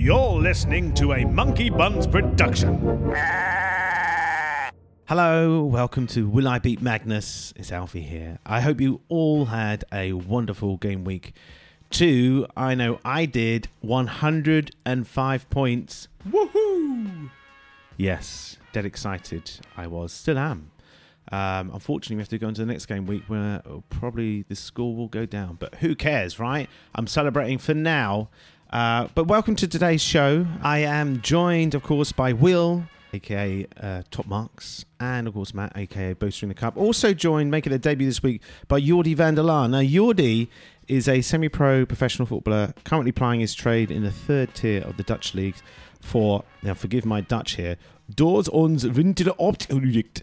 You're listening to a Monkey Buns production. Hello, welcome to Will I Beat Magnus? It's Alfie here. I hope you all had a wonderful game week. Two, I know I did 105 points. Woohoo! Yes, dead excited. I was, still am. Um, unfortunately, we have to go into the next game week where probably the score will go down. But who cares, right? I'm celebrating for now. Uh, but welcome to today's show. I am joined, of course, by Will, aka uh, Top Marks, and of course Matt, aka Boastering the Cup. Also joined, making a debut this week, by Jordi van der Laan. Now, Jordi is a semi pro professional footballer currently plying his trade in the third tier of the Dutch league for, now forgive my Dutch here, Doors ons Winter Opticht,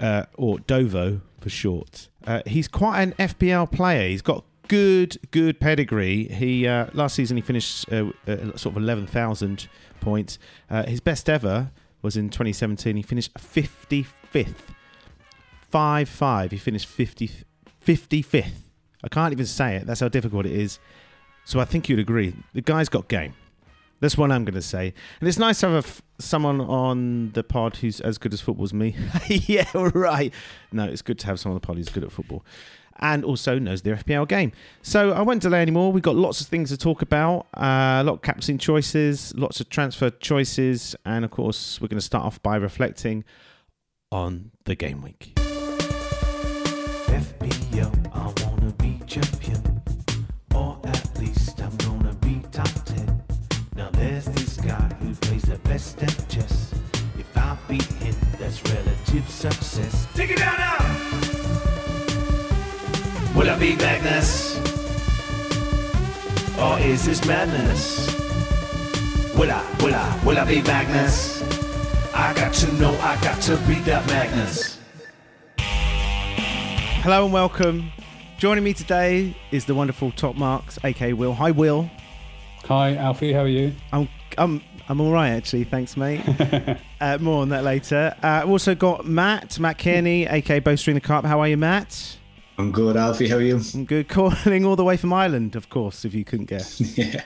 uh, or Dovo for short. Uh, he's quite an FPL player. He's got good, good pedigree. He uh, last season he finished uh, uh, sort of eleven thousand points. Uh, his best ever was in 2017. He finished 55th, five five. He finished 50, 55th. I can't even say it. That's how difficult it is. So I think you'd agree. The guy's got game. That's what I'm going to say. And it's nice to have someone on the pod who's as good as football as me. yeah, right. No, it's good to have someone on the pod who's good at football and also knows the FPL game. So I won't delay anymore. We've got lots of things to talk about, uh, a lot of captain choices, lots of transfer choices, and of course, we're going to start off by reflecting on the game week. FPL, I want to be champion, relative success. Take it down now! Will I be Magnus? Or is this madness? Will I, will I, will I be Magnus? I got to know, I got to be that Magnus. Hello and welcome. Joining me today is the wonderful Top Marks, aka Will. Hi, Will. Hi, Alfie. How are you? I'm, I'm, I'm all right, actually. Thanks, mate. uh, more on that later. Uh, I've also got Matt, Matt Kearney, aka Bowstring the Carp. How are you, Matt? I'm good, Alfie. How are you? I'm good. Calling all the way from Ireland, of course, if you couldn't guess. yeah.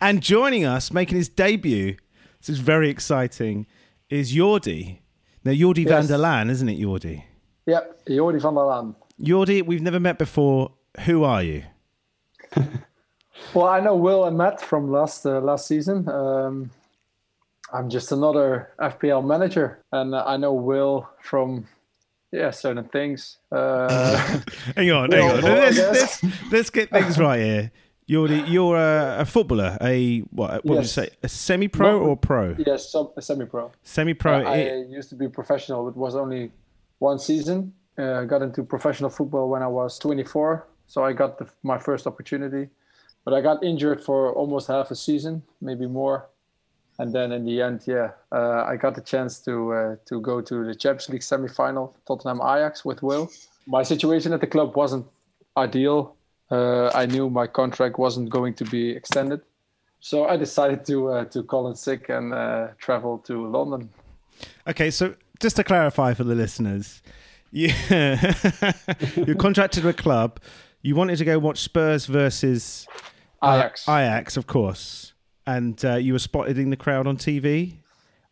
and joining us, making his debut, this is very exciting, is Jordi. Now, Jordi Yes. van der Laan, isn't it, Jordi? Yep, Jordi van der Laan. Jordi, we've never met before. Who are you? Well, I know Will and Matt from last uh, last season. Um, I'm just another FPL manager, and uh, I know Will from yeah certain things. Uh, Hang on, hang on. I Let's, let's, let's get things right here. Jordi, you're a, a footballer, a what? What would you say? A semi-pro No. or pro? yes, some, semi-pro. Semi-pro. I it- used to be professional. It was only one season. Uh, I got into professional football when I was 24, so I got the, my first opportunity. But I got injured for almost half a season, maybe more. And then in the end, yeah, uh, I got the chance to uh, to go to the Champions League semi-final, Tottenham Ajax with Will. My situation at the club wasn't ideal. Uh, I knew my contract wasn't going to be extended, so I decided to uh, to call in sick and uh, travel to London. Okay, so just to clarify for the listeners, you, you're contracted to a club. You wanted to go watch Spurs versus uh, Ajax. Ajax, of course, and uh, you were spotted in the crowd on TV,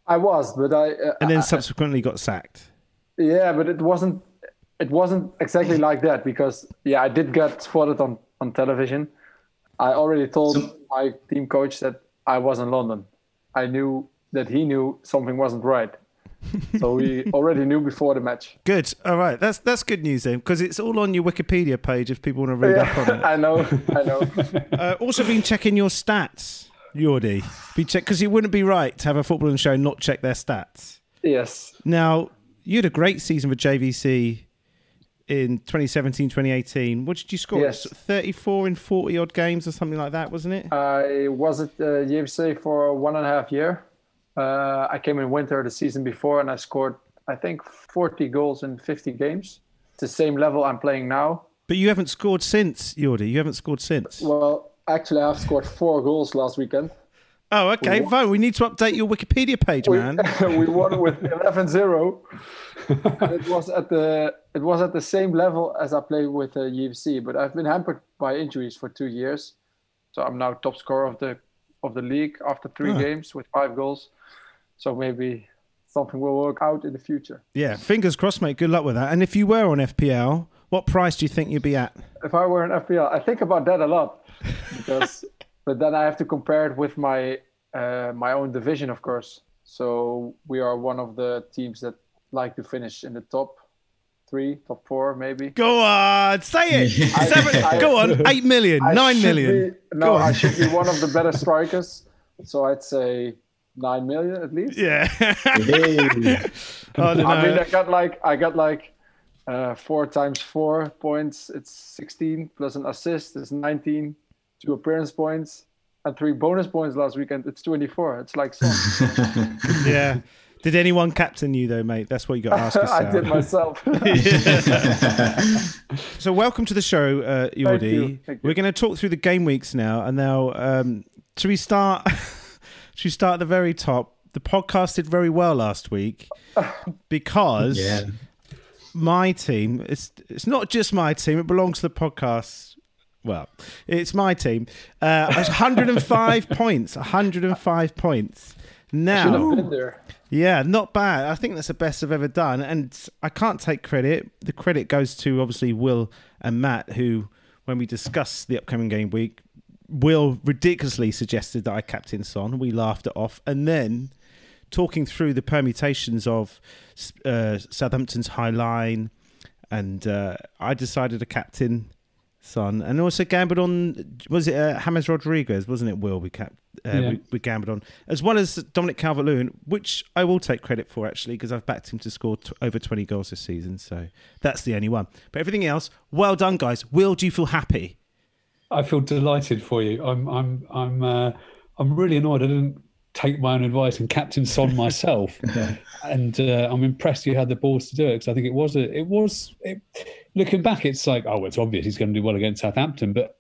I was, but I, uh, and then I- subsequently got sacked. yeah, but it wasn't it wasn't exactly like that because yeah, I did get spotted on on television. I already told So- my team coach that I was in London. I knew that he knew something wasn't right. so we already knew before the match. Good. All right, that's that's good news then, because it's all on your Wikipedia page if people want to read up on it. I know, I know. Uh, also, been checking your stats, Jordi. Be check because it wouldn't be right to have a footballing show and not check their stats. yes. Now, you had a great season for JVC in 2017, 2018. What did you score? Yes. 34 in 40 odd games or something like that, wasn't it? I was at uh, UFC for one and a half year. Uh, I came in winter the season before and I scored, I think, 40 goals in 50 games. It's the same level I'm playing now. But you haven't scored since, Jordi. You haven't scored since. Well, actually, I've scored four goals last weekend. Oh, okay. We- Fine. We need to update your Wikipedia page, We, man. we won with 11-0. It was at the it was at the same level as I played with uh, UFC, but I've been hampered by injuries for two years. So I'm now top scorer of the of the league after three Ah. games with five goals. So maybe something will work out in the future. Yeah, fingers crossed, mate. Good luck with that. And if you were on FPL, what price do you think you'd be at? If I were on FPL, I think about that a lot because, but then I have to compare it with my uh, my own division, of course. So we are one of the teams that like to finish in the top three, top four, maybe. Go on, say it. I- Seven. I- go on, eight million, I nine should million. Be, no, Go on. I should be one of the better strikers. So I'd say nine million at least. Yeah. Hey. I know. I mean, I got like I got like uh, four times four points. It's sixteen plus an assist is nineteen. Two appearance points and three bonus points last weekend. It's twenty-four. It's like some. yeah. Did anyone captain you though, mate? That's what you got to ask yourself. I did myself. So welcome to the show, uh, Jordi. you, thank you. We're going to talk through the game weeks now, and now um, should we start? Should we start at the very top? The podcast did very well last week because yeah. my team. It's it's not just my team; it belongs to the podcast. Well, it's my team. Uh, it's 105 points. 105 points. Now, have been there. yeah, not bad. I think that's the best I've ever done. And I can't take credit. The credit goes to obviously Will and Matt, who, when we discussed the upcoming game week, Will ridiculously suggested that I captain Son. We laughed it off. And then talking through the permutations of uh, Southampton's high line, and uh, I decided to captain Son, and also gambled on was it uh, James Rodriguez, wasn't it? Will we cap uh, Yeah. we, we gambled on as well as Dominic Calvert-Lewin, which I will take credit for actually because I've backed him to score t- over twenty goals this season, so that's the only one. But everything else, well done, guys. Will, do you feel happy? I feel delighted for you. I'm I'm I'm uh, I'm really annoyed I didn't take my own advice and captain Son myself. and uh, I'm impressed you had the balls to do it because I think it was a it was it, looking back it's like oh it's obvious he's going to do well against Southampton but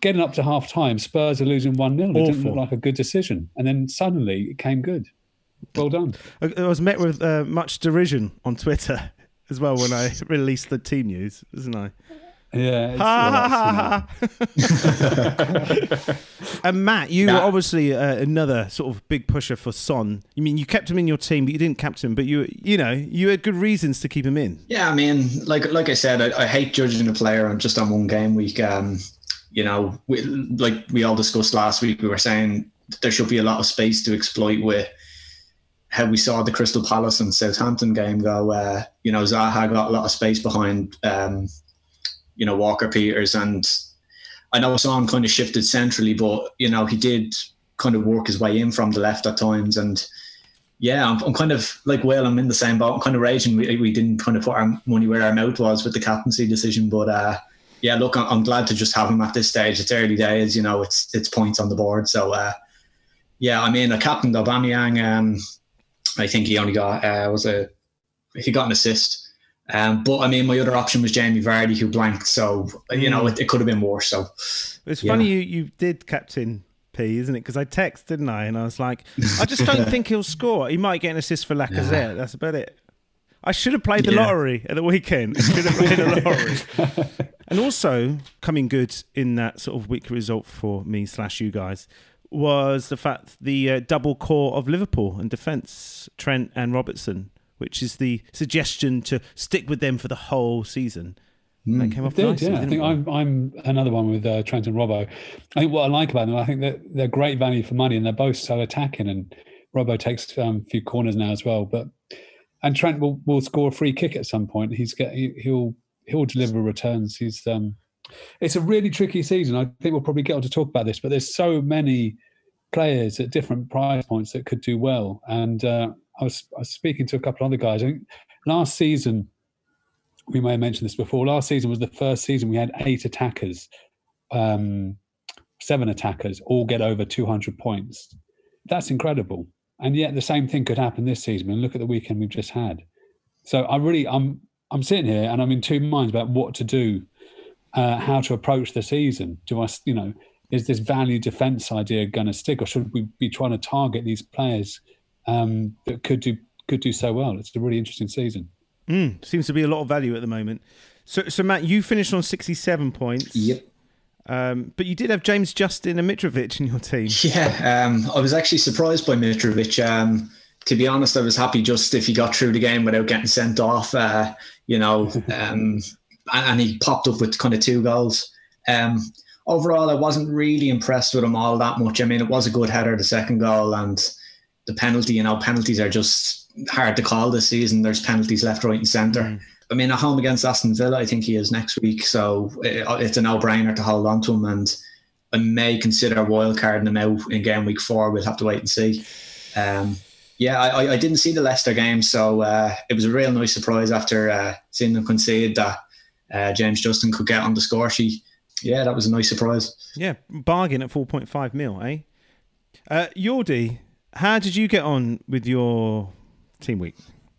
getting up to half time Spurs are losing 1-0 it didn't look like a good decision and then suddenly it came good. Well done. I, I was met with uh, much derision on Twitter as well when I released the team news, wasn't I? Yeah. Ha ha that's, you know, ha ha. And Matt, you Nah. were obviously uh, another sort of big pusher for Son. You mean you kept him in your team, but you didn't captain him. But you, you know, you had good reasons to keep him in. Yeah, I mean, like like I said, I, I hate judging a player on just on one game week. Um, you know, we, like we all discussed last week, we were saying there should be a lot of space to exploit with how we saw the Crystal Palace and Southampton game go. Uh, you know, Zaha got a lot of space behind, um, you know, Walker Peters, and I know Son kind of shifted centrally, but you know, he did kind of work his way in from the left at times, and yeah, I'm, I'm kind of like well, I'm in the same boat. I'm kind of raging. We, we didn't kind of put our money where our mouth was with the captaincy decision, but uh, yeah, look, I'm, I'm glad to just have him at this stage. It's early days, you know. It's it's points on the board, so uh, yeah. I mean, a captain Aubameyang. Um, I think he only got uh, was a he got an assist. Um, but I mean, my other option was Jamie Vardy, who blanked. So you know, it, it could have been worse. So It's Yeah. funny you, you did captain P, isn't it? Because I texted, didn't I? And I was like, I just don't think he'll score. He might get an assist for Lacazette. That's about it. I should have played the Yeah. lottery at the weekend. I should have played the lottery. and also coming good in that sort of weak result for me slash you guys was the fact the uh, double core of Liverpool and defence, Trent and Robertson, which is the suggestion to stick with them for the whole season. That came off Did, nicely, yeah. I think it? I'm, I'm another one with uh, Trent and Robbo. I think what I like about them, I think that they're great value for money and they're both so attacking. And Robbo takes um, a few corners now as well. But and Trent will, will score a free kick at some point. He's get he, he'll he'll deliver returns. He's um, it's a really tricky season. I think we'll probably get on to talk about this, but there's so many players at different price points that could do well. And uh, I was I was speaking to a couple of other guys. I think last season we may have mentioned this before. Last season was the first season we had eight attackers, um, seven attackers, all get over 200 points. That's incredible. And yet the same thing could happen this season. And look at the weekend we've just had. So I really, I'm, I'm sitting here and I'm in two minds about what to do, uh, how to approach the season. Do I, you know, is this value defense idea going to stick, or should we be trying to target these players um, that could do could do so well? It's a really interesting season. Mm, seems to be a lot of value at the moment. So, so Matt, you finished on sixty-seven points. yep. Um, but you did have James Justin and Mitrovic in your team. Yeah, um, I was actually surprised by Mitrovic. Um, to be honest, I was happy just if he got through the game without getting sent off. Uh, you know, um, and, and, he popped up with kind of two goals. Um, overall, I wasn't really impressed with him all that much. I mean, it was a good header, the second goal, and the penalty. You know, penalties are just hard to call this season. There's penalties left, right, and centre. Mm. I mean, at home against Aston Villa, I think he is next week, so it, it's a no-brainer to hold on to him. And I may consider wildcarding him out in game week four. We'll have to wait and see. Um, yeah, I, I didn't see the Leicester game, so uh, it was a real nice surprise after uh, seeing them concede that uh, James Justin could get on the score sheet. Yeah, that was a nice surprise. Yeah, bargain at 4.5 mil, eh? Uh, Jordi, how did you get on with your team week?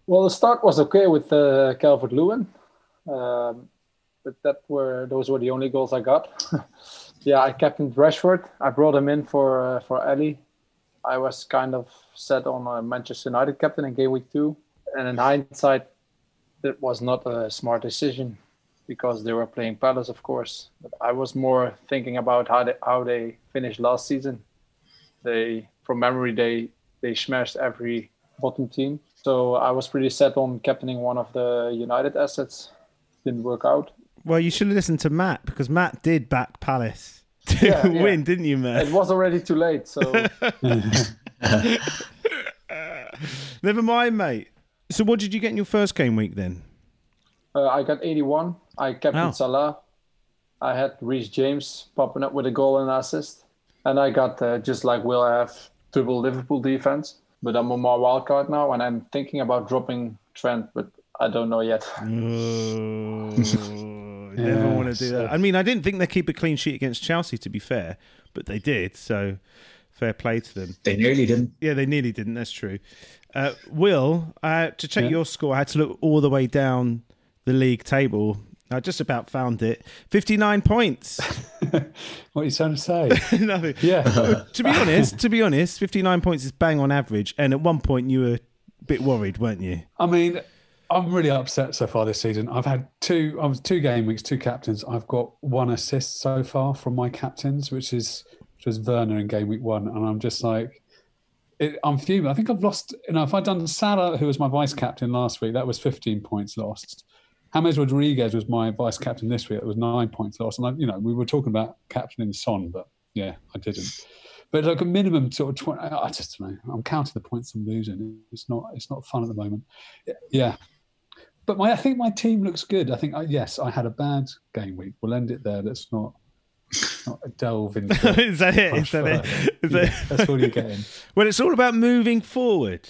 Well, the start was okay with uh, Calvert Lewin, um, but that were those were the only goals I got. yeah, I captained Rashford. I brought him in for uh, for Alli. I was kind of set on a Manchester United captain in game week two, and in hindsight, that was not a smart decision because they were playing Palace, of course. But I was more thinking about how they how they finished last season. They, from memory, they they smashed every bottom team so I was pretty set on captaining one of the United assets. Didn't work out. Well, you should have listened to Matt because Matt did back Palace to yeah, win, yeah. didn't you, Matt? It was already too late. So never mind, mate. So what did you get in your first game week then? Uh, I got 81. I captained oh. Salah. I had Reece James popping up with a goal and assist, and I got uh, just like Will I have triple Liverpool defense but I'm on my wild card now, and I'm thinking about dropping Trent, but I don't know yet. Oh, never want to do that. I mean, I didn't think they'd keep a clean sheet against Chelsea, to be fair, but they did. So fair play to them. They nearly didn't. Yeah, they nearly didn't. That's true. Uh, Will, uh, to check yeah. your score, I had to look all the way down the league table I just about found it. 59 points. what are you trying to say? Nothing. Yeah. to be honest, to be honest, 59 points is bang on average. And at one point you were a bit worried, weren't you? I mean, I'm really upset so far this season. I've had two I was two game weeks, two captains. I've got one assist so far from my captains, which is which was Werner in game week one. And I'm just like it, I'm fuming. I think I've lost. You know, if I'd done Salah, who was my vice captain last week, that was 15 points lost. James Rodriguez was my vice captain this week. It was nine points lost, and I, you know we were talking about captaining Son, but yeah, I didn't. But like a minimum sort of twenty. I just don't know. I'm counting the points I'm losing. It's not. It's not fun at the moment. Yeah, but my I think my team looks good. I think I, yes, I had a bad game week. We'll end it there. Let's not not delve into. is that it? Is that it? Is yeah, that... that's all you're getting. well, it's all about moving forward,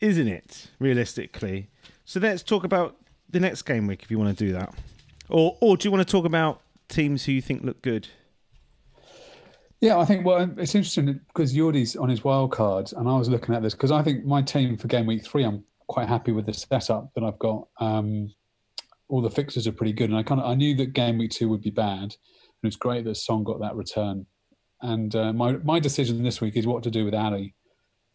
isn't it? Realistically. So let's talk about the next game week if you want to do that, or or do you want to talk about teams who you think look good? Yeah, I think well, it's interesting because Jordi's on his wild cards, and I was looking at this because I think my team for game week three, I'm quite happy with the setup that I've got. Um, all the fixes are pretty good, and I kind of I knew that game week two would be bad, and it's great that Son got that return. And uh, my my decision this week is what to do with Alli.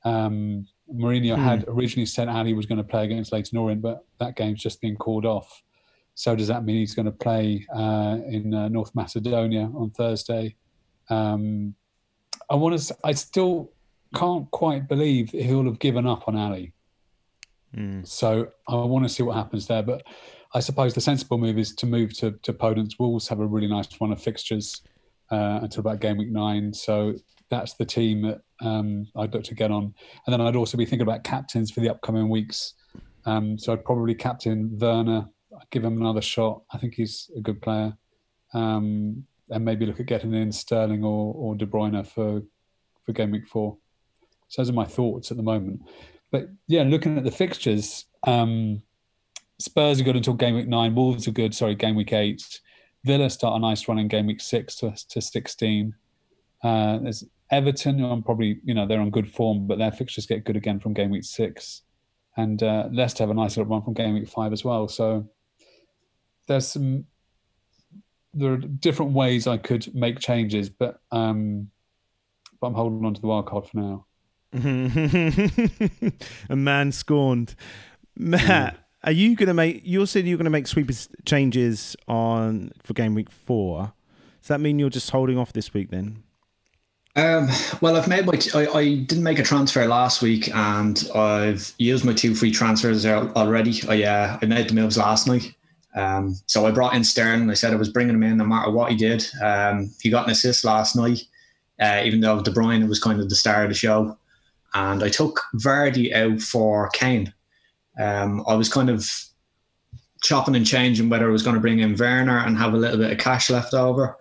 Um, Mourinho hmm. had originally said Alli was going to play against Leyton Orient, but that game's just been called off. So does that mean he's going to play uh, in uh, North Macedonia on Thursday? Um, I want to. I still can't quite believe he'll have given up on Alli. Mm. So I want to see what happens there. But I suppose the sensible move is to move to to Podence. Wolves have a really nice run of fixtures uh, until about game week nine. So that's the team that um, I'd look to get on. And then I'd also be thinking about captains for the upcoming weeks. Um, so I'd probably captain Werner, I'd give him another shot. I think he's a good player. Um, and maybe look at getting in Sterling or, or De Bruyne for, for game week four. So those are my thoughts at the moment. But yeah, looking at the fixtures, um, Spurs are good until game week nine. Wolves are good, sorry, game week eight. Villa start a nice run in game week six to, to 16. Uh, there's Everton, I'm probably, you know, they're on good form, but their fixtures get good again from game week six. And uh, Leicester have a nice little run from game week five as well. So there's some, there are different ways I could make changes, but um, but I'm holding on to the wild card for now. a man scorned. Matt, are you going to make? You're saying you're going to make sweepers changes on for game week four. Does that mean you're just holding off this week then? Um, well, I've made my. T- I, I didn't make a transfer last week, and I've used my two free transfers already. I uh, I made the moves last night. Um, so I brought in Sterling. I said I was bringing him in no matter what he did. Um, he got an assist last night, uh, even though De Bruyne was kind of the star of the show. And I took Vardy out for Kane. Um, I was kind of chopping and changing whether I was going to bring in Werner and have a little bit of cash left over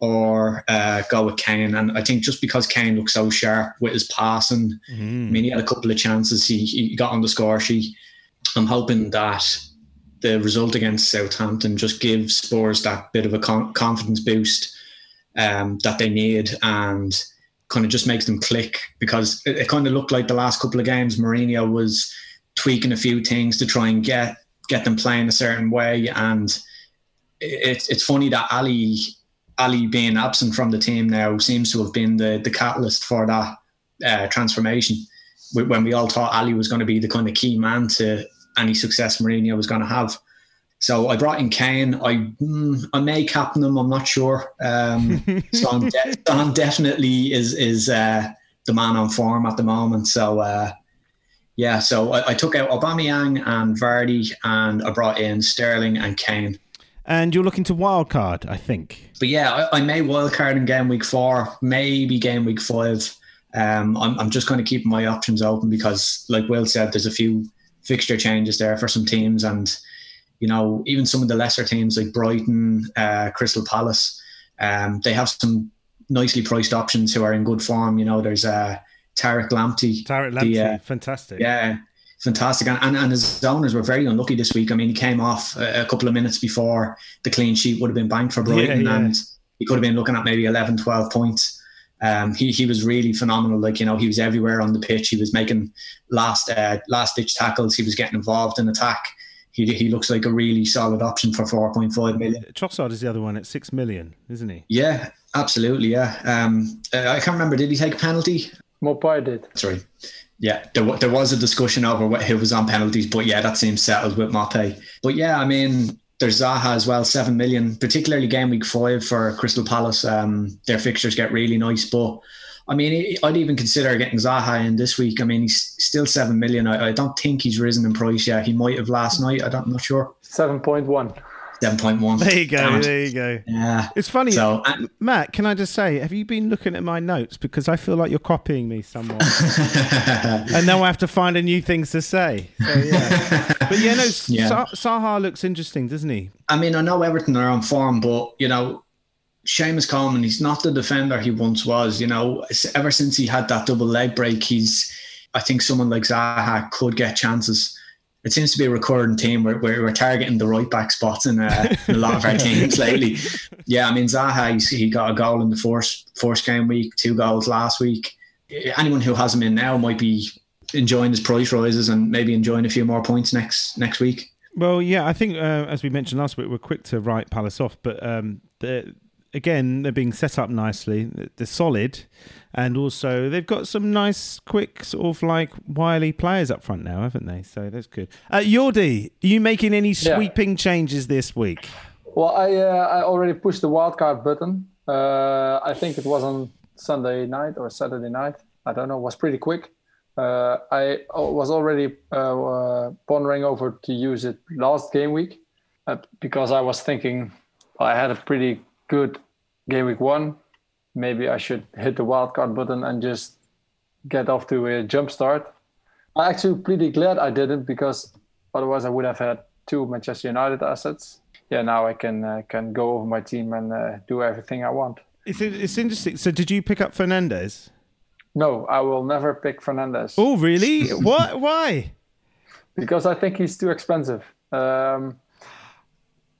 or uh, go with Kane. And I think just because Kane looks so sharp with his passing, mm. I mean, he had a couple of chances. He, he got on the score sheet. I'm hoping that the result against Southampton just gives Spurs that bit of a con- confidence boost um, that they need and kind of just makes them click because it, it kind of looked like the last couple of games Mourinho was tweaking a few things to try and get get them playing a certain way and it's it's funny that Alli Alli being absent from the team now seems to have been the the catalyst for that uh, transformation when we all thought Alli was going to be the kind of key man to any success Mourinho was going to have. So I brought in Kane. I mm, I may captain him. I'm not sure. Um, Son, de- Son definitely is is uh, the man on form at the moment. So uh, yeah, so I, I, took out Aubameyang and Vardy, and I brought in Sterling and Kane. And you're looking to wildcard, I think. But yeah, I, I may wildcard in game week four, maybe game week five. Um, I'm, I'm just going to keep my options open because, like Will said, there's a few fixture changes there for some teams, and you know even some of the lesser teams like Brighton, uh, Crystal Palace, um, they have some nicely priced options who are in good form. You know, there's uh, Tariq Lamptey. Tariq Lamptey, the, uh, fantastic. Yeah, fantastic. And, and, and his owners were very unlucky this week. I mean, he came off a, a couple of minutes before the clean sheet would have been banked for Brighton, yeah, yeah. and he could have been looking at maybe 11, 12 points. Um, he he was really phenomenal. Like you know, he was everywhere on the pitch. He was making last uh, last ditch tackles. He was getting involved in attack. He he looks like a really solid option for four point five million. Trossard is the other one at six million, isn't he? Yeah, absolutely. Yeah. Um, uh, I can't remember. Did he take a penalty? Maupay did. Sorry. Yeah, there, there was a discussion over who was on penalties, but yeah, that seems settled with Maupay. But yeah, I mean, there's Zaha as well, seven million, particularly game week five for Crystal Palace. Um, their fixtures get really nice, but I mean, I'd even consider getting Zaha in this week. I mean, he's still seven million. I, I don't think he's risen in price yet. He might have last night. I don't, I'm not sure. Seven point one. Seven point one. There you go. There you go. Yeah. It's funny. So, uh, Matt, can I just say, have you been looking at my notes because I feel like you're copying me somewhat, and now I have to find a new things to say. So, yeah. but yeah, no, yeah. Zaha looks interesting, doesn't he? I mean, I know everything are on form, but you know, Seamus Coleman, he's not the defender he once was. You know, ever since he had that double leg break, he's. I think someone like Zaha could get chances it seems to be a recurring team. where, where we're targeting the right back spots in, uh, in a lot of our teams lately. Yeah, I mean Zaha, he got a goal in the first first game week, two goals last week. Anyone who has him in now might be enjoying his price rises and maybe enjoying a few more points next next week. Well, yeah, I think uh, as we mentioned last week, we're quick to write Palace off, but um, again, they're being set up nicely. They're solid, and also they've got some nice, quick, sort of like wily players up front now, haven't they? So that's good. Uh, Jordi, are you making any sweeping yeah. changes this week? Well, I uh, I already pushed the wildcard button. Uh, I think it was on Sunday night or Saturday night. I don't know. It was pretty quick. Uh, I was already uh, uh, pondering over to use it last game week because I was thinking I had a pretty good game week one, maybe I should hit the wildcard button and just get off to a jump start. I'm actually pretty glad I didn't because otherwise I would have had two Manchester United assets. Yeah, now I can uh, can go over my team and uh, do everything I want. It's it's interesting. So, did you pick up Fernandes? No, I will never pick Fernandes. Oh, really? what? Why? Because I think he's too expensive. Um,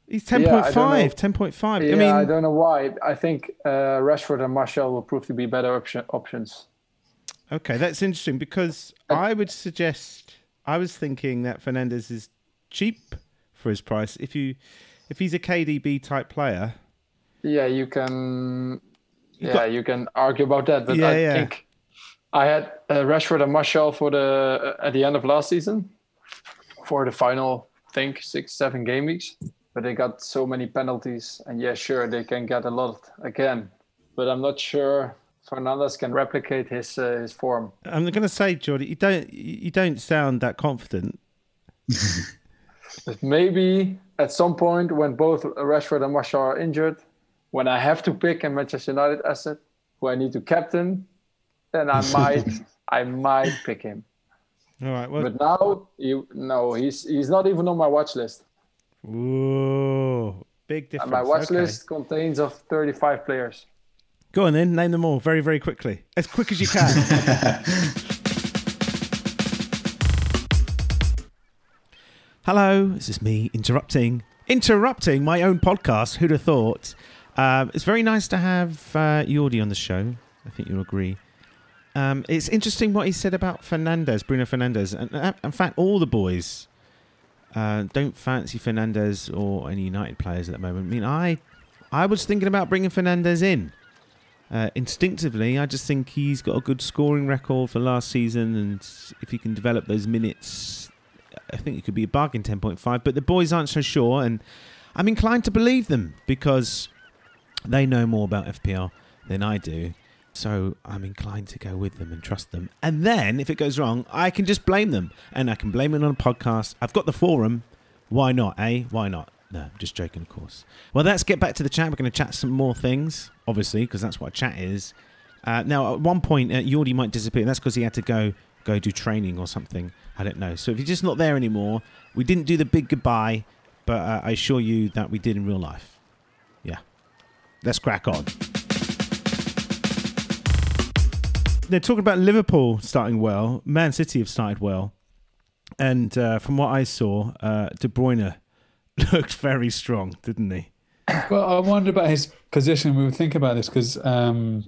He's 10.5, yeah, 10.5. Yeah, I mean, I don't know why. I think uh, Rashford and Martial will prove to be better option, options. Okay, that's interesting because uh, I would suggest I was thinking that Fernandes is cheap for his price. If you if he's a KDB type player, yeah, you can yeah, got, you can argue about that, but yeah, I yeah. think I had uh, Rashford and Martial for the uh, at the end of last season for the final I think 6 7 game weeks but they got so many penalties. And yeah, sure, they can get a lot again, but I'm not sure Fernandes can replicate his uh, his form. I'm going to say, Jordi, you don't you don't sound that confident. but maybe at some point when both Rashford and Martial are injured, when I have to pick a Manchester United asset who I need to captain, then I might I might pick him. All right. Well, but now you no, he's he's not even on my watch list. Ooh, big difference. And my watch okay. list contains of 35 players. Go on then, name them all very, very quickly. As quick as you can. Hello, this is me interrupting, interrupting my own podcast. Who'd have thought? Um, it's very nice to have uh, Jordi on the show. I think you'll agree. Um, it's interesting what he said about Fernandes, Bruno Fernandes, and uh, in fact, all the boys uh, don't fancy Fernandes or any United players at the moment. I mean, I, I was thinking about bringing Fernandes in. Uh, instinctively, I just think he's got a good scoring record for last season, and if he can develop those minutes, I think it could be a bargain 10.5. But the boys aren't so sure, and I'm inclined to believe them because they know more about FPL than I do. So I'm inclined to go with them and trust them. And then, if it goes wrong, I can just blame them, and I can blame it on a podcast. I've got the forum. Why not, eh? Why not? No, I'm just joking, of course. Well, let's get back to the chat. We're going to chat some more things, obviously, because that's what a chat is. Uh, now, at one point, uh, Jordi might disappear. That's because he had to go go do training or something. I don't know. So if he's just not there anymore, we didn't do the big goodbye, but uh, I assure you that we did in real life. Yeah. Let's crack on. They're talking about Liverpool starting well. Man City have started well. And uh, from what I saw, uh, De Bruyne looked very strong, didn't he? Well, I wonder about his position. We were thinking about this because um,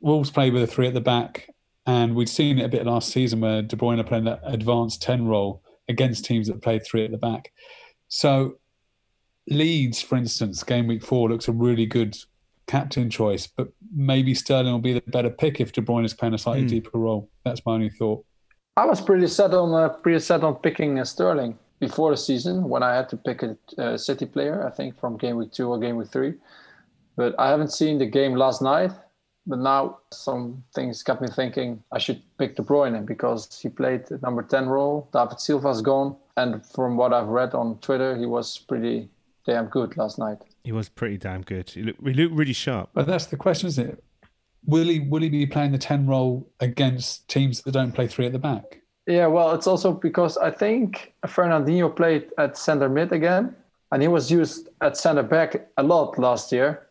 Wolves played with a three at the back, and we'd seen it a bit last season where De Bruyne played that advanced 10 role against teams that played three at the back. So, Leeds, for instance, game week four looks a really good captain choice, but maybe Sterling will be the better pick if De Bruyne is playing a slightly mm. deeper role. That's my only thought. I was pretty set on uh, pretty set on picking uh, Sterling before the season when I had to pick a uh, City player. I think from game week two or game week three, but I haven't seen the game last night. But now some things got me thinking I should pick De Bruyne because he played the number ten role. David Silva's gone, and from what I've read on Twitter, he was pretty damn good last night. He was pretty damn good. He looked, he looked really sharp. But that's the question, isn't it? Will he will he be playing the ten role against teams that don't play three at the back? Yeah, well, it's also because I think Fernandinho played at center mid again, and he was used at center back a lot last year.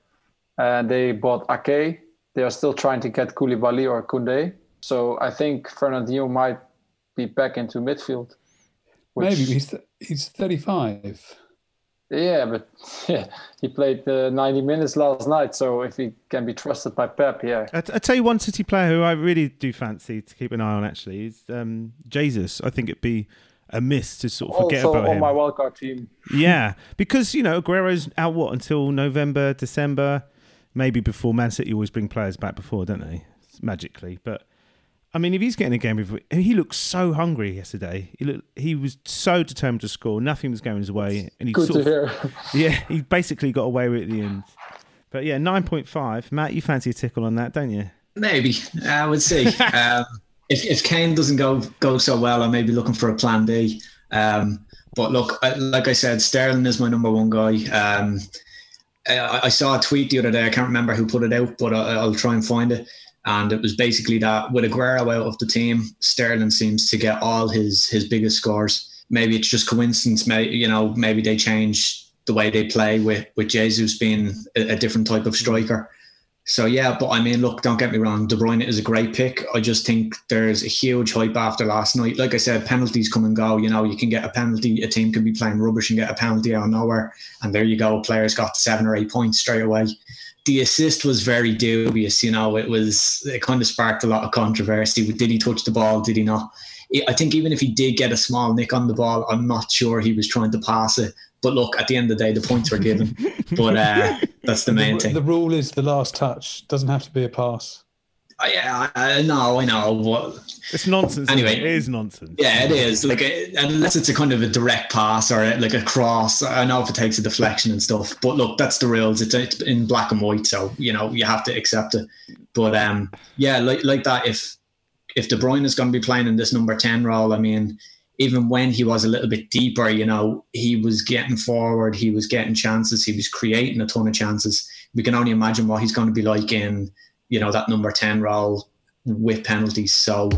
And they bought Ake. They are still trying to get Koulibaly or Koundé. So I think Fernandinho might be back into midfield. Which... Maybe he's th- he's thirty five. Yeah, but yeah, he played uh, 90 minutes last night. So if he can be trusted by Pep, yeah. I, I tell you one City player who I really do fancy to keep an eye on. Actually, is um, Jesus. I think it'd be a miss to sort of forget also about on him. my wildcard team. yeah, because you know Aguero's out what until November, December, maybe before Man City always bring players back before, don't they? Magically, but I mean, if he's getting a game, with, he looked so hungry yesterday. He looked, he was so determined to score. Nothing was going his way, and he Good sort to of, hear. yeah, he basically got away with it at the end. But yeah, nine point five. Matt, you fancy a tickle on that, don't you? Maybe I would see. um, if if Kane doesn't go go so well, I may be looking for a plan B. Um, but look, like I said, Sterling is my number one guy. Um, I, I, saw a tweet the other day. I can't remember who put it out, but I, I'll try and find it and it was basically that with Aguero out of the team, Sterling seems to get all his his biggest scores. Maybe it's just coincidence. Maybe you know, maybe they change the way they play with with Jesus being a, a different type of striker. So yeah, but I mean, look, don't get me wrong. De Bruyne is a great pick. I just think there's a huge hype after last night. Like I said, penalties come and go. You know, you can get a penalty. A team can be playing rubbish and get a penalty out of nowhere, and there you go. Players got seven or eight points straight away the assist was very dubious. You know, it was it kind of sparked a lot of controversy. Did he touch the ball? Did he not? I think even if he did get a small nick on the ball, I'm not sure he was trying to pass it. But look, at the end of the day, the points were given. but uh, that's the main the, thing. The rule is the last touch doesn't have to be a pass. Uh, yeah, I, I know, I know. But It's nonsense. Anyway, it is nonsense. Yeah, it is. Like unless it's a kind of a direct pass or like a cross. I know if it takes a deflection and stuff, but look, that's the rules. It's, it's in black and white, so you know you have to accept it. But um, yeah, like like that. If if De Bruyne is going to be playing in this number ten role, I mean, even when he was a little bit deeper, you know, he was getting forward, he was getting chances, he was creating a ton of chances. We can only imagine what he's going to be like in, you know, that number 10 role with penalties. So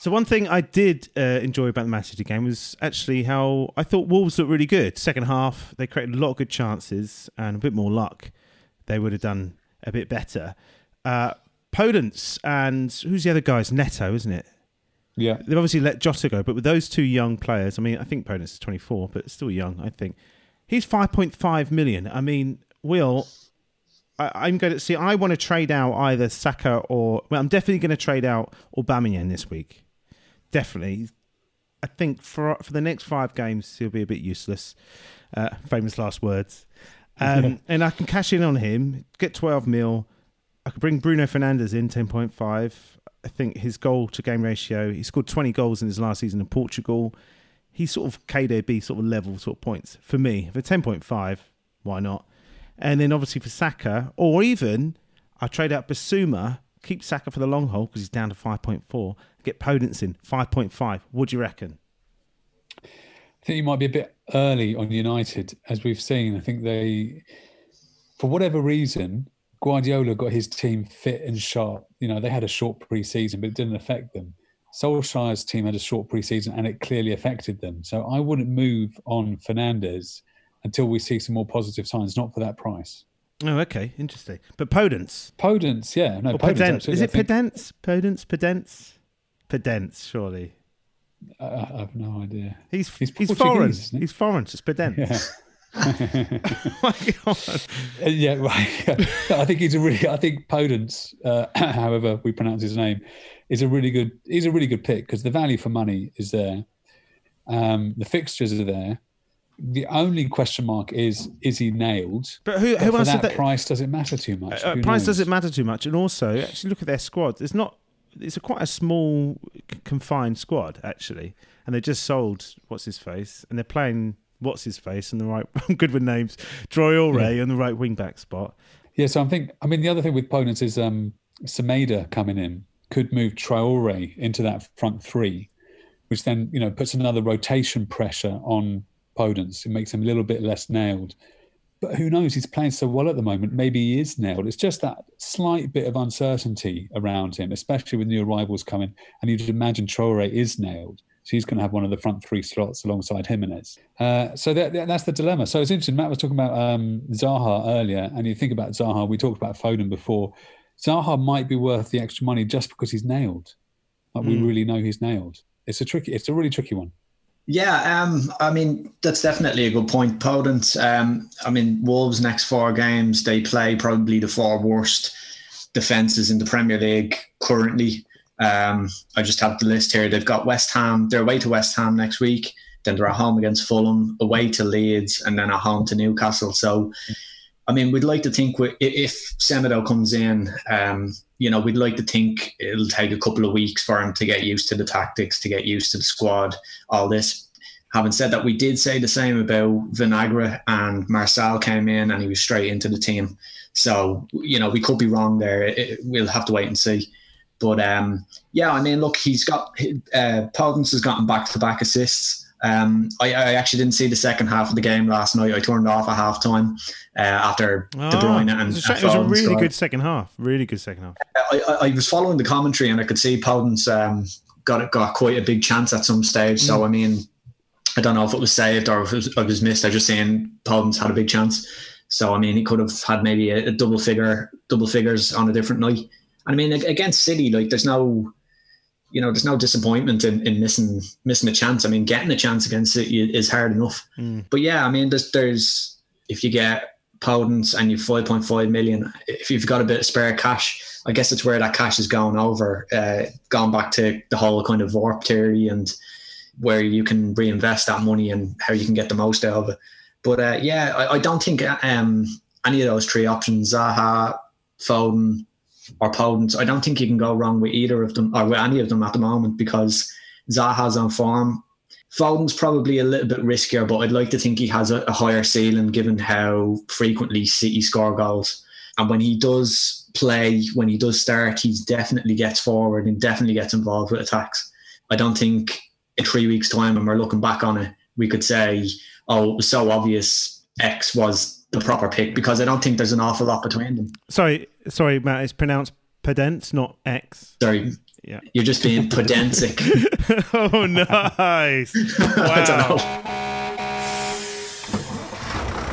So one thing I did uh, enjoy about the Man City game was actually how I thought Wolves looked really good. Second half, they created a lot of good chances and a bit more luck. They would have done a bit better. Uh, Podence and who's the other guys? Neto, isn't it? Yeah. They've obviously let Jota go, but with those two young players, I mean, I think Podence is 24, but still young, I think. He's 5.5 million. I mean, Will, I, am going to see. I want to trade out either Saka or well, I'm definitely going to trade out Aubameyang this week definitely. I think for for the next five games he'll be a bit useless. Uh, famous last words. Um, and I can cash in on him, get twelve mil. I could bring Bruno Fernandes in ten point five. I think his goal to game ratio. He scored twenty goals in his last season in Portugal. He's sort of KDB sort of level sort of points for me. For ten point five, why not? And then obviously for Saka, or even I trade out Basuma, keep Saka for the long haul because he's down to five point four get Podence in 5.5. What do you reckon? I think you might be a bit early on United, as we've seen. I think they, for whatever reason, Guardiola got his team fit and sharp. You know, they had a short pre-season, but it didn't affect them. Solskjaer's team had a short pre-season, and it clearly affected them. So I wouldn't move on Fernandes until we see some more positive signs. Not for that price. Oh, okay, interesting. But Podence, Podence, yeah, no, or Podence. Is it Podence? Podence, Podence. Pedence, surely. I, I have no idea. He's he's, he's foreign. He's foreign. It's Pedence. Yeah. uh, yeah, right. I think he's a really. I think Podence, uh, however we pronounce his name, is a really good. He's a really good pick because the value for money is there. Um, the fixtures are there. The only question mark is is he nailed? But who, who but else that, that price does it matter too much? Uh, price doesn't matter too much, and also actually look at their squad. It's not it's a quite a small confined squad actually, and they just sold what's his face, and they're playing what's his face and the right. I'm good with names. Traore yeah. on the right wing back spot. Yeah, so I think I mean the other thing with Podence is um Semedo coming in could move Traore into that front three, which then you know puts another rotation pressure on Podence. It makes him a little bit less nailed. But who knows? He's playing so well at the moment. Maybe he is nailed. It's just that slight bit of uncertainty around him, especially with new arrivals coming. And you'd imagine Traore is nailed. He's going to have one of the front three slots alongside Jimenez. Uh, so that, that's the dilemma. So it's interesting. Matt was talking about um, Zaha earlier, and you think about Zaha. We talked about Foden before. Zaha might be worth the extra money just because he's nailed. Like mm. we hmm. really know he's nailed. It's a tricky. It's a really tricky one. Yeah, um, I mean that's definitely a good point. Podence. Um, I mean Wolves' next four games they play probably the four worst defenses in the Premier League currently. Um, I just have the list here. They've got West Ham. They're away to West Ham next week. Then they're at home against Fulham, away to Leeds, and then at home to Newcastle. So, I mean, we'd like to think if Semedo comes in, um, you know, we'd like to think it'll take a couple of weeks for him to get used to the tactics, to get used to the squad, all this. Having said that, we did say the same about Vinagre and Marçal came in and he was straight into the team. So, you know, we could be wrong there. It, we'll have to wait and see. But um, yeah, I mean, look, he's got, uh, has gotten back to back assists. Um, I, I, actually didn't see the second half of the game last night. I turned off at half time uh, after oh, De Bruyne and it was a, it was a really good second half. Really good second half. I, I, I, was following the commentary and I could see Podence um, got got quite a big chance at some stage. Mm. So I mean, I don't know if it was saved or if it was, it was missed. I just saying Podence had a big chance. So I mean, he could have had maybe a, a double figure, double figures on a different night. And I mean, against City, like there's no you know, there's no disappointment in, in missing missing a chance. I mean, getting a chance against City is hard enough. Mm. But yeah, I mean, there's there's if you get Podence and you 5.5 million, if you've got a bit of spare cash, I guess it's where that cash is going over, uh, going back to the whole kind of warp theory and where you can reinvest that money and how you can get the most out of it. But uh, yeah, I, I, don't think um, any of those three options, Zaha, Foden, or Podence, I don't think you can go wrong with either of them or with any of them at the moment because Zaha's on form. Foden's probably a little bit riskier, but I'd like to think he has a, a higher ceiling given how frequently City score goals. And when he does play, when he does start, he definitely gets forward and definitely gets involved with attacks. I don't think in three weeks' time, when we're looking back on it, we could say, oh, it was so obvious X was the proper pick because I don't think there's an awful lot between them. Sorry, sorry, Matt. It's pronounced Podence, not X. Sorry. Yeah. You're just being pedantic. oh, nice. wow.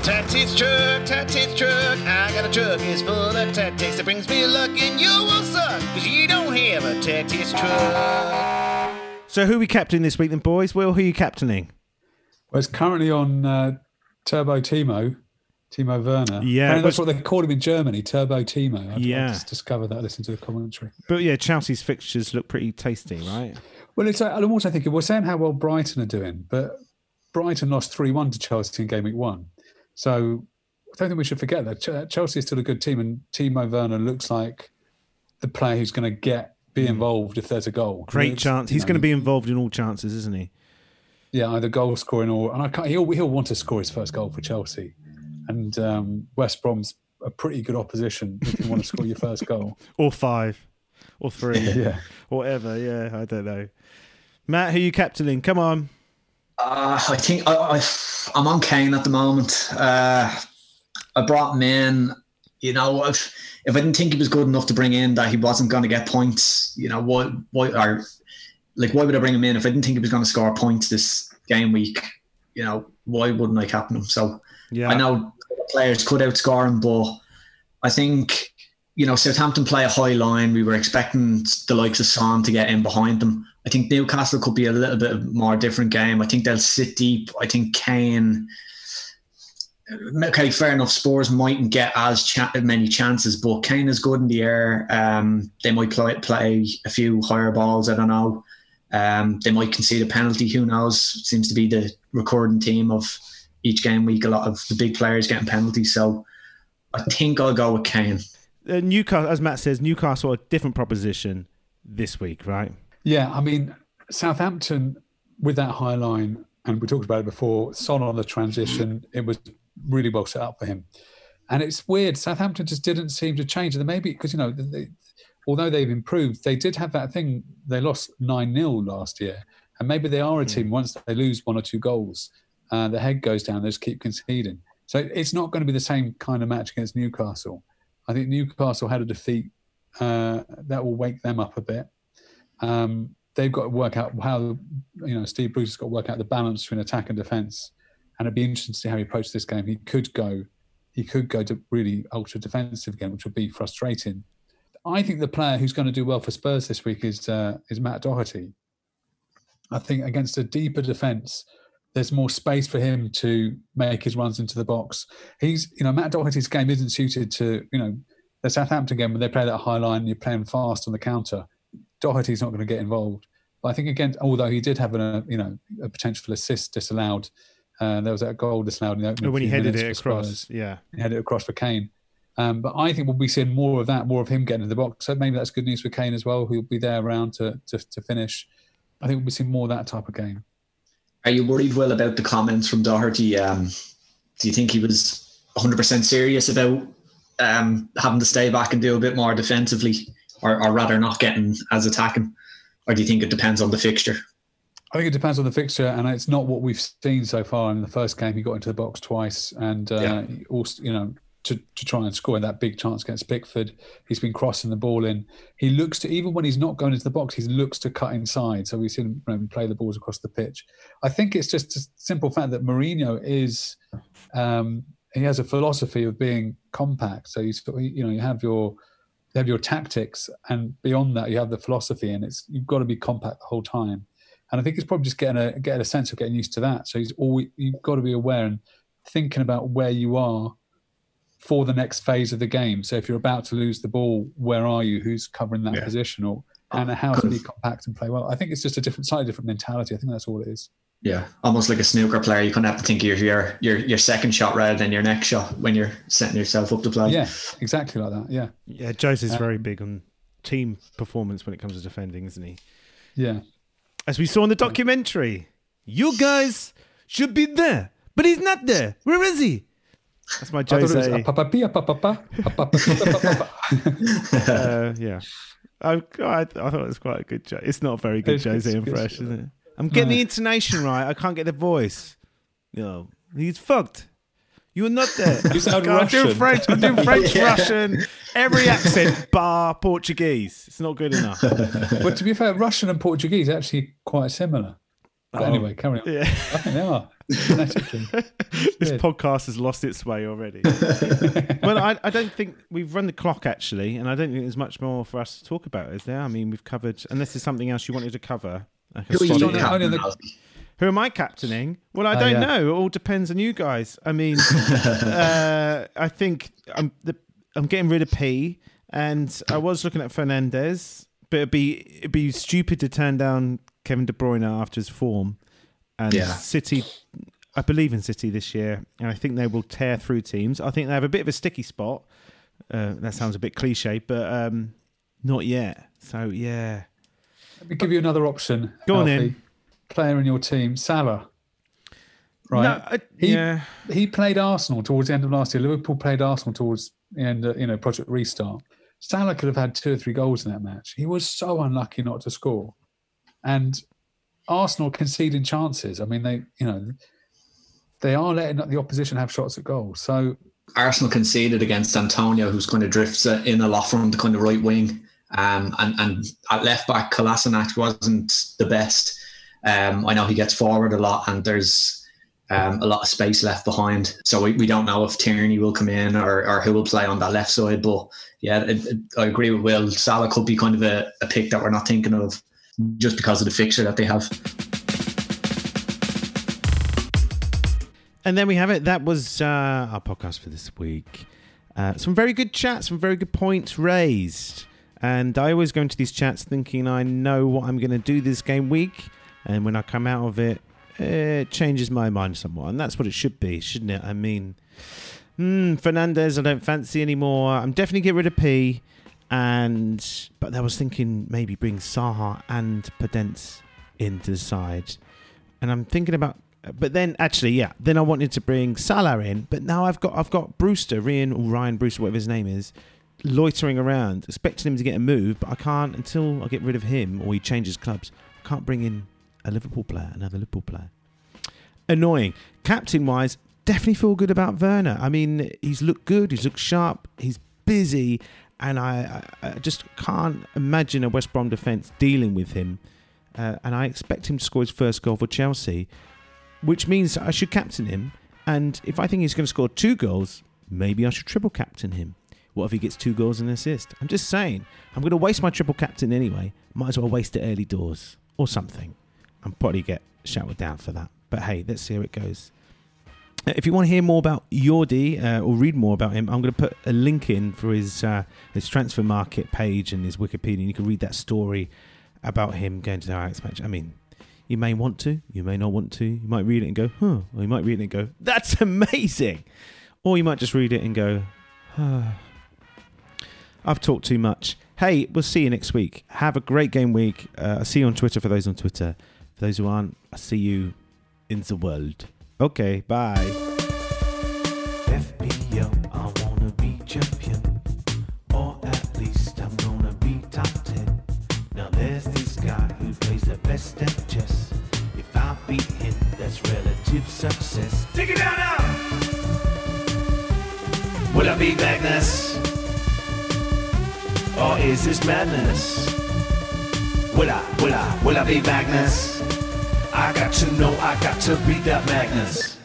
Tactics truck, tactics truck. I got a truck, it's full of tactics that brings me luck, and you will suck because you don't have a tactics truck. So, who are we captaining this week, then, boys? Will, who are you captaining? Well, it's currently on uh, Turbo Timo. Timo Werner. Yeah, that's what they call him in Germany, Turbo Timo. I, yeah, I just discovered that. Listen to the commentary. But yeah, Chelsea's fixtures look pretty tasty, right? Well, it's. I'm also thinking we're saying how well Brighton are doing, but Brighton lost three one to Chelsea in game week one, so I don't think we should forget that Chelsea is still a good team, and Timo Werner looks like the player who's going to get be hmm. involved if there's a goal. Great chance. He's know, going to be involved in all chances, isn't he? Yeah, either goal scoring or and I can't, he'll he'll want to score his first goal for Chelsea and um, West Brom's a pretty good opposition if you want to score your first goal, or five, or three, yeah, whatever. Yeah, I don't know. Matt, who you captaining? Come on. Uh, I think I, I, am on Kane at the moment. Uh, I brought men. You know, if if I didn't think he was good enough to bring in, that he wasn't going to get points. You know, why why or like why would I bring him in if I didn't think he was going to score points this game week? You know, why wouldn't I captain him? So yeah, I know players could outscore him, but I think you know Southampton play a high line. We were expecting the likes of Son to get in behind them. I think Newcastle could be a little bit more different game. I think they'll sit deep. I think Kane. Okay, fair enough. Spurs mightn't get as cha- many chances, but Kane is good in the air. Um, they might play, play a few higher balls. I don't know. Um, they might concede a penalty. Who knows? Seems to be the recording team of each game week. A lot of the big players getting penalties. So I think I'll go with Kane. Uh, Newcastle, as Matt says, Newcastle a different proposition this week, right? Yeah, I mean Southampton with that high line, and we talked about it before. Son on the transition, it was really well set up for him. And it's weird. Southampton just didn't seem to change. And maybe because you know, they, although they've improved, they did have that thing. They lost nine 0 last year, and maybe they are a hmm. team. Once they lose one or two goals, uh, the head goes down, they just keep conceding. So it's not going to be the same kind of match against Newcastle. I think Newcastle had a defeat uh, that will wake them up a bit. Um, they've got to work out how, you know, Steve Bruce has got to work out the balance between attack and defence. And it'd be interesting to see how he approaches this game. He could go, he could go to really ultra defensive again, which would be frustrating. I think the player who's going to do well for Spurs this week is uh, is Matt Doherty. I think against a deeper defence, there's more space for him to make his runs into the box. He's, you know, Matt Doherty's game isn't suited to, you know, the Southampton game when they play that high line and you're playing fast on the counter. Doherty's not going to get involved. But I think again, although he did have a, you know, a potential assist disallowed, uh, there was that goal disallowed in the opening. When he headed it across, Spurs. yeah, he headed it across for Kane. Um, but I think we'll be seeing more of that, more of him getting in the box. So maybe that's good news for Kane as well, who'll be there around to, to, to finish. I think we'll be seeing more of that type of game. Are you worried, Will, about the comments from Doherty? Um, do you think he was 100% serious about um, having to stay back and do a bit more defensively, or, or rather not getting as attacking? Or do you think it depends on the fixture? I think it depends on the fixture, and it's not what we've seen so far. In the first game, he got into the box twice, and uh, yeah. also, you know, to, to try and score in that big chance against Pickford. He's been crossing the ball in. He looks to, even when he's not going into the box, he looks to cut inside. So we've seen him play the balls across the pitch. I think it's just a simple fact that Mourinho is, um, he has a philosophy of being compact. So you, you know, you have your, you have your tactics, and beyond that, you have the philosophy, and it's you've got to be compact the whole time. And I think it's probably just getting a getting a sense of getting used to that. So he's always you've got to be aware and thinking about where you are for the next phase of the game. So if you're about to lose the ball, where are you? Who's covering that Yeah. position? Or and how to be compact and play well. I think it's just a different, slightly different mentality. I think that's all it is. Yeah, almost like a snooker player. You kind of have to think of your your your second shot rather than your next shot when you're setting yourself up to play. Yeah, exactly like that. Yeah, Yeah, Jose's Uh, very big on team performance when it comes to defending, isn't he? yeah. As we saw in the documentary, you guys should be there, but he's not there. Where is he? That's my I thought it was Jose. uh, yeah. I, I, I thought it was quite a good joke. It's not a very good It's- Jose it's- impression, is it? I'm getting the intonation right. I can't get the voice. You know, he's fucked. You're not there. You sound I'm doing Russian. French. I'm doing French, Yeah. Russian, every accent bar Portuguese. It's not good enough. But to be fair, Russian and Portuguese are actually quite similar. But Oh. anyway, carry on. Yeah. I think they are. This Yeah. podcast has lost its way already. well, I, I don't think we've run the clock actually, and I don't think there's much more for us to talk about, is there? I mean, we've covered, unless there's something else you wanted to cover. I can Who are you stop Don't you. know. captain, the- Who am I captaining? Well, I Oh, don't yeah. know. It all depends on you guys. I mean, uh, I think I'm the, I'm getting rid of P, and I was looking at Fernandes, but it'd be it'd be stupid to turn down Kevin De Bruyne after his form. And Yeah. City, I believe in City this year, and I think they will tear through teams. I think they have a bit of a sticky spot. Uh, that sounds a bit cliche, but um, not yet. So yeah, Let me give you another option. Go on Alfie. in. Player in your team, Salah. Right. No, I- He- yeah. he played Arsenal towards the end of last year. Liverpool played Arsenal towards the end, of, you know, Project Restart. Salah could have had two or three goals in that match. He was so unlucky not to score. And Arsenal conceding chances. I mean, they, you know, they are letting the opposition have shots at goal. So Arsenal conceded against Antonio, who's kind of drifts in a lot from the kind of right wing. Um, and, and at left back, Kolasinac wasn't the best. Um, I know he gets forward a lot, and there's um, a lot of space left behind. So we, we don't know if Tierney will come in or, or who will play on that left side. But yeah, it, it- I agree with Will. Salah could be kind of a, a pick that we're not thinking of just because of the fixture that they have. And then we have it. That was uh, our podcast for this week. Uh, some very good chats, some very good points raised. And I always go into these chats thinking I know what I'm going to do this game week. And when I come out of it, it changes my mind somewhat. And that's what it should be, shouldn't it? I mean, hmm, Fernandes, I don't fancy anymore. I'm definitely get rid of P. And but I was thinking maybe bring Saha and Podence into the side. And I'm thinking about but then actually, yeah, then I wanted to bring Salah in, but now I've got I've got Brewster, Rhian or Rhian Brewster, whatever his name is, loitering around, expecting him to get a move, but I can't until I get rid of him or he changes clubs. I can't bring in a Liverpool player, another Liverpool player. Annoying. Captain wise, definitely feel good about Werner. I mean, he's looked good, he's looked sharp, he's busy, and I, I, just can't imagine a West Brom defence dealing with him. Uh, and I expect him to score his first goal for Chelsea which means I should captain him. And if I think he's going to score two goals, maybe I should triple captain him. What if he gets two goals and an assist? I'm just saying, I'm going to waste my triple captain anyway. Might as well waste it early doors or something. and probably get shouted down for that. But hey, let's see how it goes. If you want to hear more about Jordi uh, or read more about him, I'm going to put a link in for his uh, his Transfermarkt page and his Wikipedia. And you can read that story about him going to the Ajax match. I mean, you may want to, you may not want to. You might read it and go, huh, or you might read it and go, that's amazing. Or you might just read it and go, huh. I've talked too much. Hey, we'll see you next week. Have a great game week. Uh, I'll see you on Twitter for those on Twitter. For those who aren't, I'll see you in the world. Okay, bye. FPL, I wanna be champion. Or at least I'm gonna be top 10. Now there's this guy who plays the best at chess. If I beat him, that's relative success. Take it down now! Will I be? Or is this madness? Will I, will I, will I be Magnus? I got to know, I got to beat that Magnus.